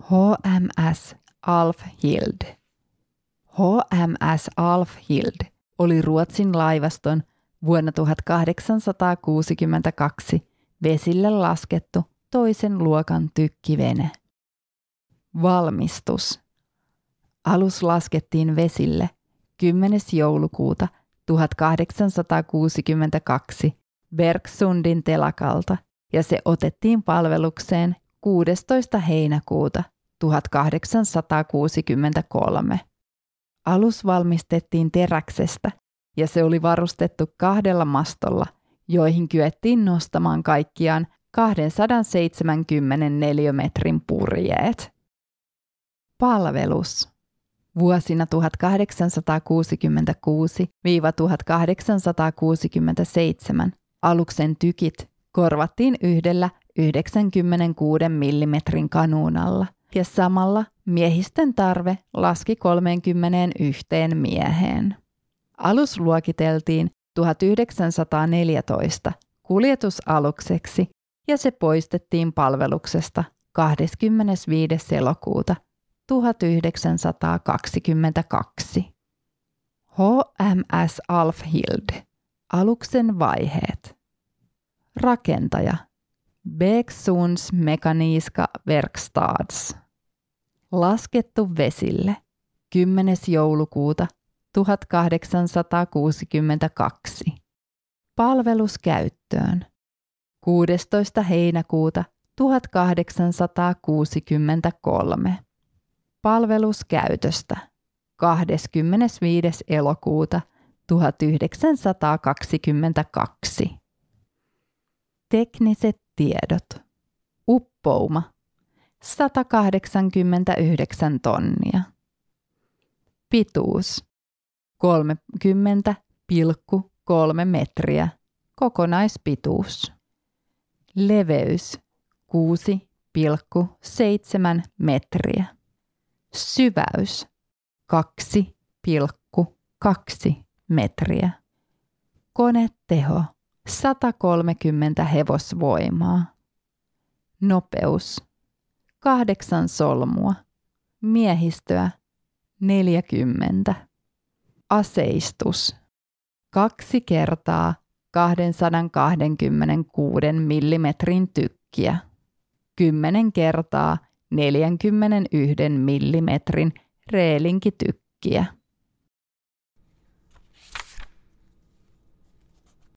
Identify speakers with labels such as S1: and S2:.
S1: HMS Alfhild. HMS Alfhild oli Ruotsin laivaston vuonna 1862 vesille laskettu toisen luokan tykkivene. Valmistus. Alus laskettiin vesille 10. joulukuuta 1862 Bergsundin telakalta ja se otettiin palvelukseen 16. heinäkuuta 1863. Alus valmistettiin teräksestä ja se oli varustettu kahdella mastolla, joihin kyettiin nostamaan kaikkiaan 274 metrin purjeet. Palvelus. Vuosina 1866-1867 aluksen tykit korvattiin yhdellä 96 mm kanuunalla ja samalla miehisten tarve laski 31 mieheen. Alus luokiteltiin 1914 kuljetusalukseksi ja se poistettiin palveluksesta 25. elokuuta 1922. HMS Alfhild. Aluksen vaiheet. Rakentaja. Beksuns Mekaniska Verkstads. Laskettu vesille. 10. joulukuuta 1862. Palvelus käyttöön. 16. heinäkuuta 1863. Palvelus käytöstä. 25. elokuuta 1922. Tekniset tiedot. Uppouma. 189 tonnia. Pituus 30,3 metriä. Kokonaispituus. Leveys 6,7 metriä. Syväys 2,2 metriä. Koneteho 130 hevosvoimaa. Nopeus 8 solmua. Miehistöä 40. Aseistus. Kaksi kertaa 226 mm tykkiä. 10 kertaa 41 mm reelinkitykkiä.